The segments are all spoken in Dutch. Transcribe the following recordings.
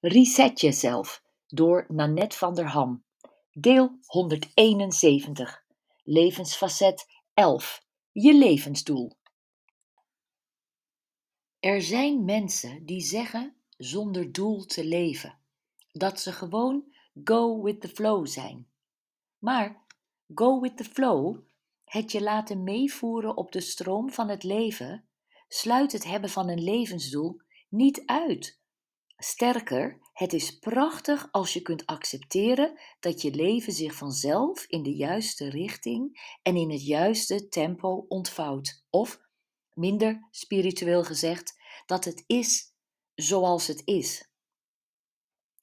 Reset jezelf door Nanette van der Ham. Deel 171. Levensfacet 11. Je levensdoel. Er zijn mensen die zeggen zonder doel te leven. Dat ze gewoon go with the flow zijn. Maar go with the flow, het je laten meevoeren op de stroom van het leven, sluit het hebben van een levensdoel niet uit. Sterker, het is prachtig als je kunt accepteren dat je leven zich vanzelf in de juiste richting en in het juiste tempo ontvouwt. Of, minder spiritueel gezegd, dat het is zoals het is.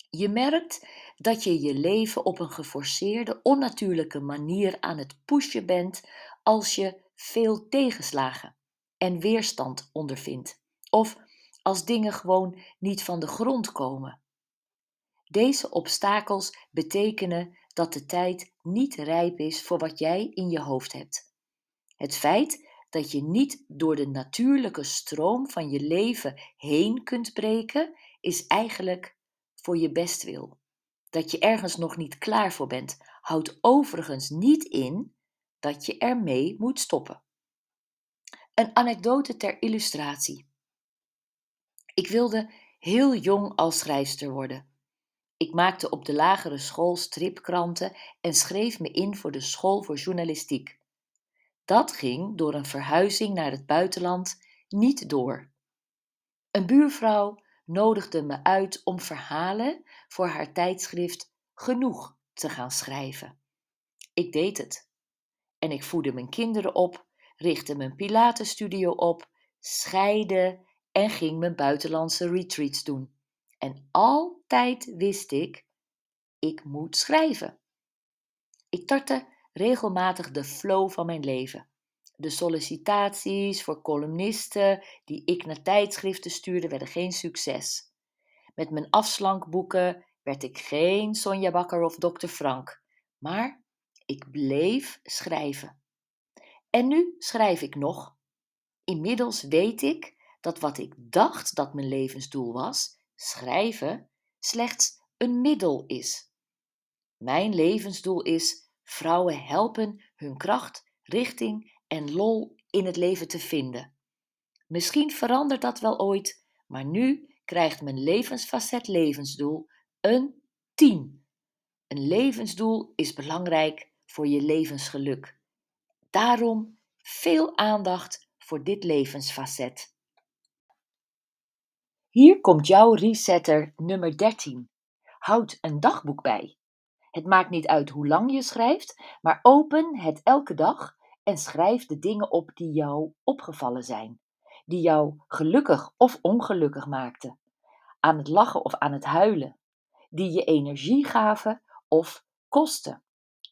Je merkt dat je je leven op een geforceerde, onnatuurlijke manier aan het pushen bent als je veel tegenslagen en weerstand ondervindt. Of als dingen gewoon niet van de grond komen. Deze obstakels betekenen dat de tijd niet rijp is voor wat jij in je hoofd hebt. Het feit dat je niet door de natuurlijke stroom van je leven heen kunt breken, is eigenlijk voor je bestwil. Dat je ergens nog niet klaar voor bent, houdt overigens niet in dat je ermee moet stoppen. Een anekdote ter illustratie. Ik wilde heel jong als schrijfster worden. Ik maakte op de lagere school stripkranten en schreef me in voor de school voor journalistiek. Dat ging door een verhuizing naar het buitenland niet door. Een buurvrouw nodigde me uit om verhalen voor haar tijdschrift Genoeg te gaan schrijven. Ik deed het. En ik voedde mijn kinderen op, richtte mijn Pilatenstudio op, scheide en ging mijn buitenlandse retreats doen. En altijd wist ik, ik moet schrijven. Ik tartte regelmatig de flow van mijn leven. De sollicitaties voor columnisten die ik naar tijdschriften stuurde werden geen succes. Met mijn afslankboeken werd ik geen Sonja Bakker of Dr. Frank, maar ik bleef schrijven. En nu schrijf ik nog. Inmiddels weet ik dat wat ik dacht dat mijn levensdoel was, schrijven, slechts een middel is. Mijn levensdoel is vrouwen helpen hun kracht, richting en lol in het leven te vinden. Misschien verandert dat wel ooit, maar nu krijgt mijn levensfacet levensdoel een 10. Een levensdoel is belangrijk voor je levensgeluk. Daarom veel aandacht voor dit levensfacet. Hier komt jouw resetter nummer 13. Houd een dagboek bij. Het maakt niet uit hoe lang je schrijft, maar open het elke dag en schrijf de dingen op die jou opgevallen zijn, die jou gelukkig of ongelukkig maakten, aan het lachen of aan het huilen, die je energie gaven of kosten.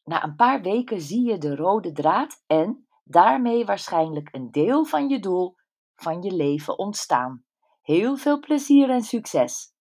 Na een paar weken zie je de rode draad en daarmee waarschijnlijk een deel van je doel van je leven ontstaan. Heel veel plezier en succes!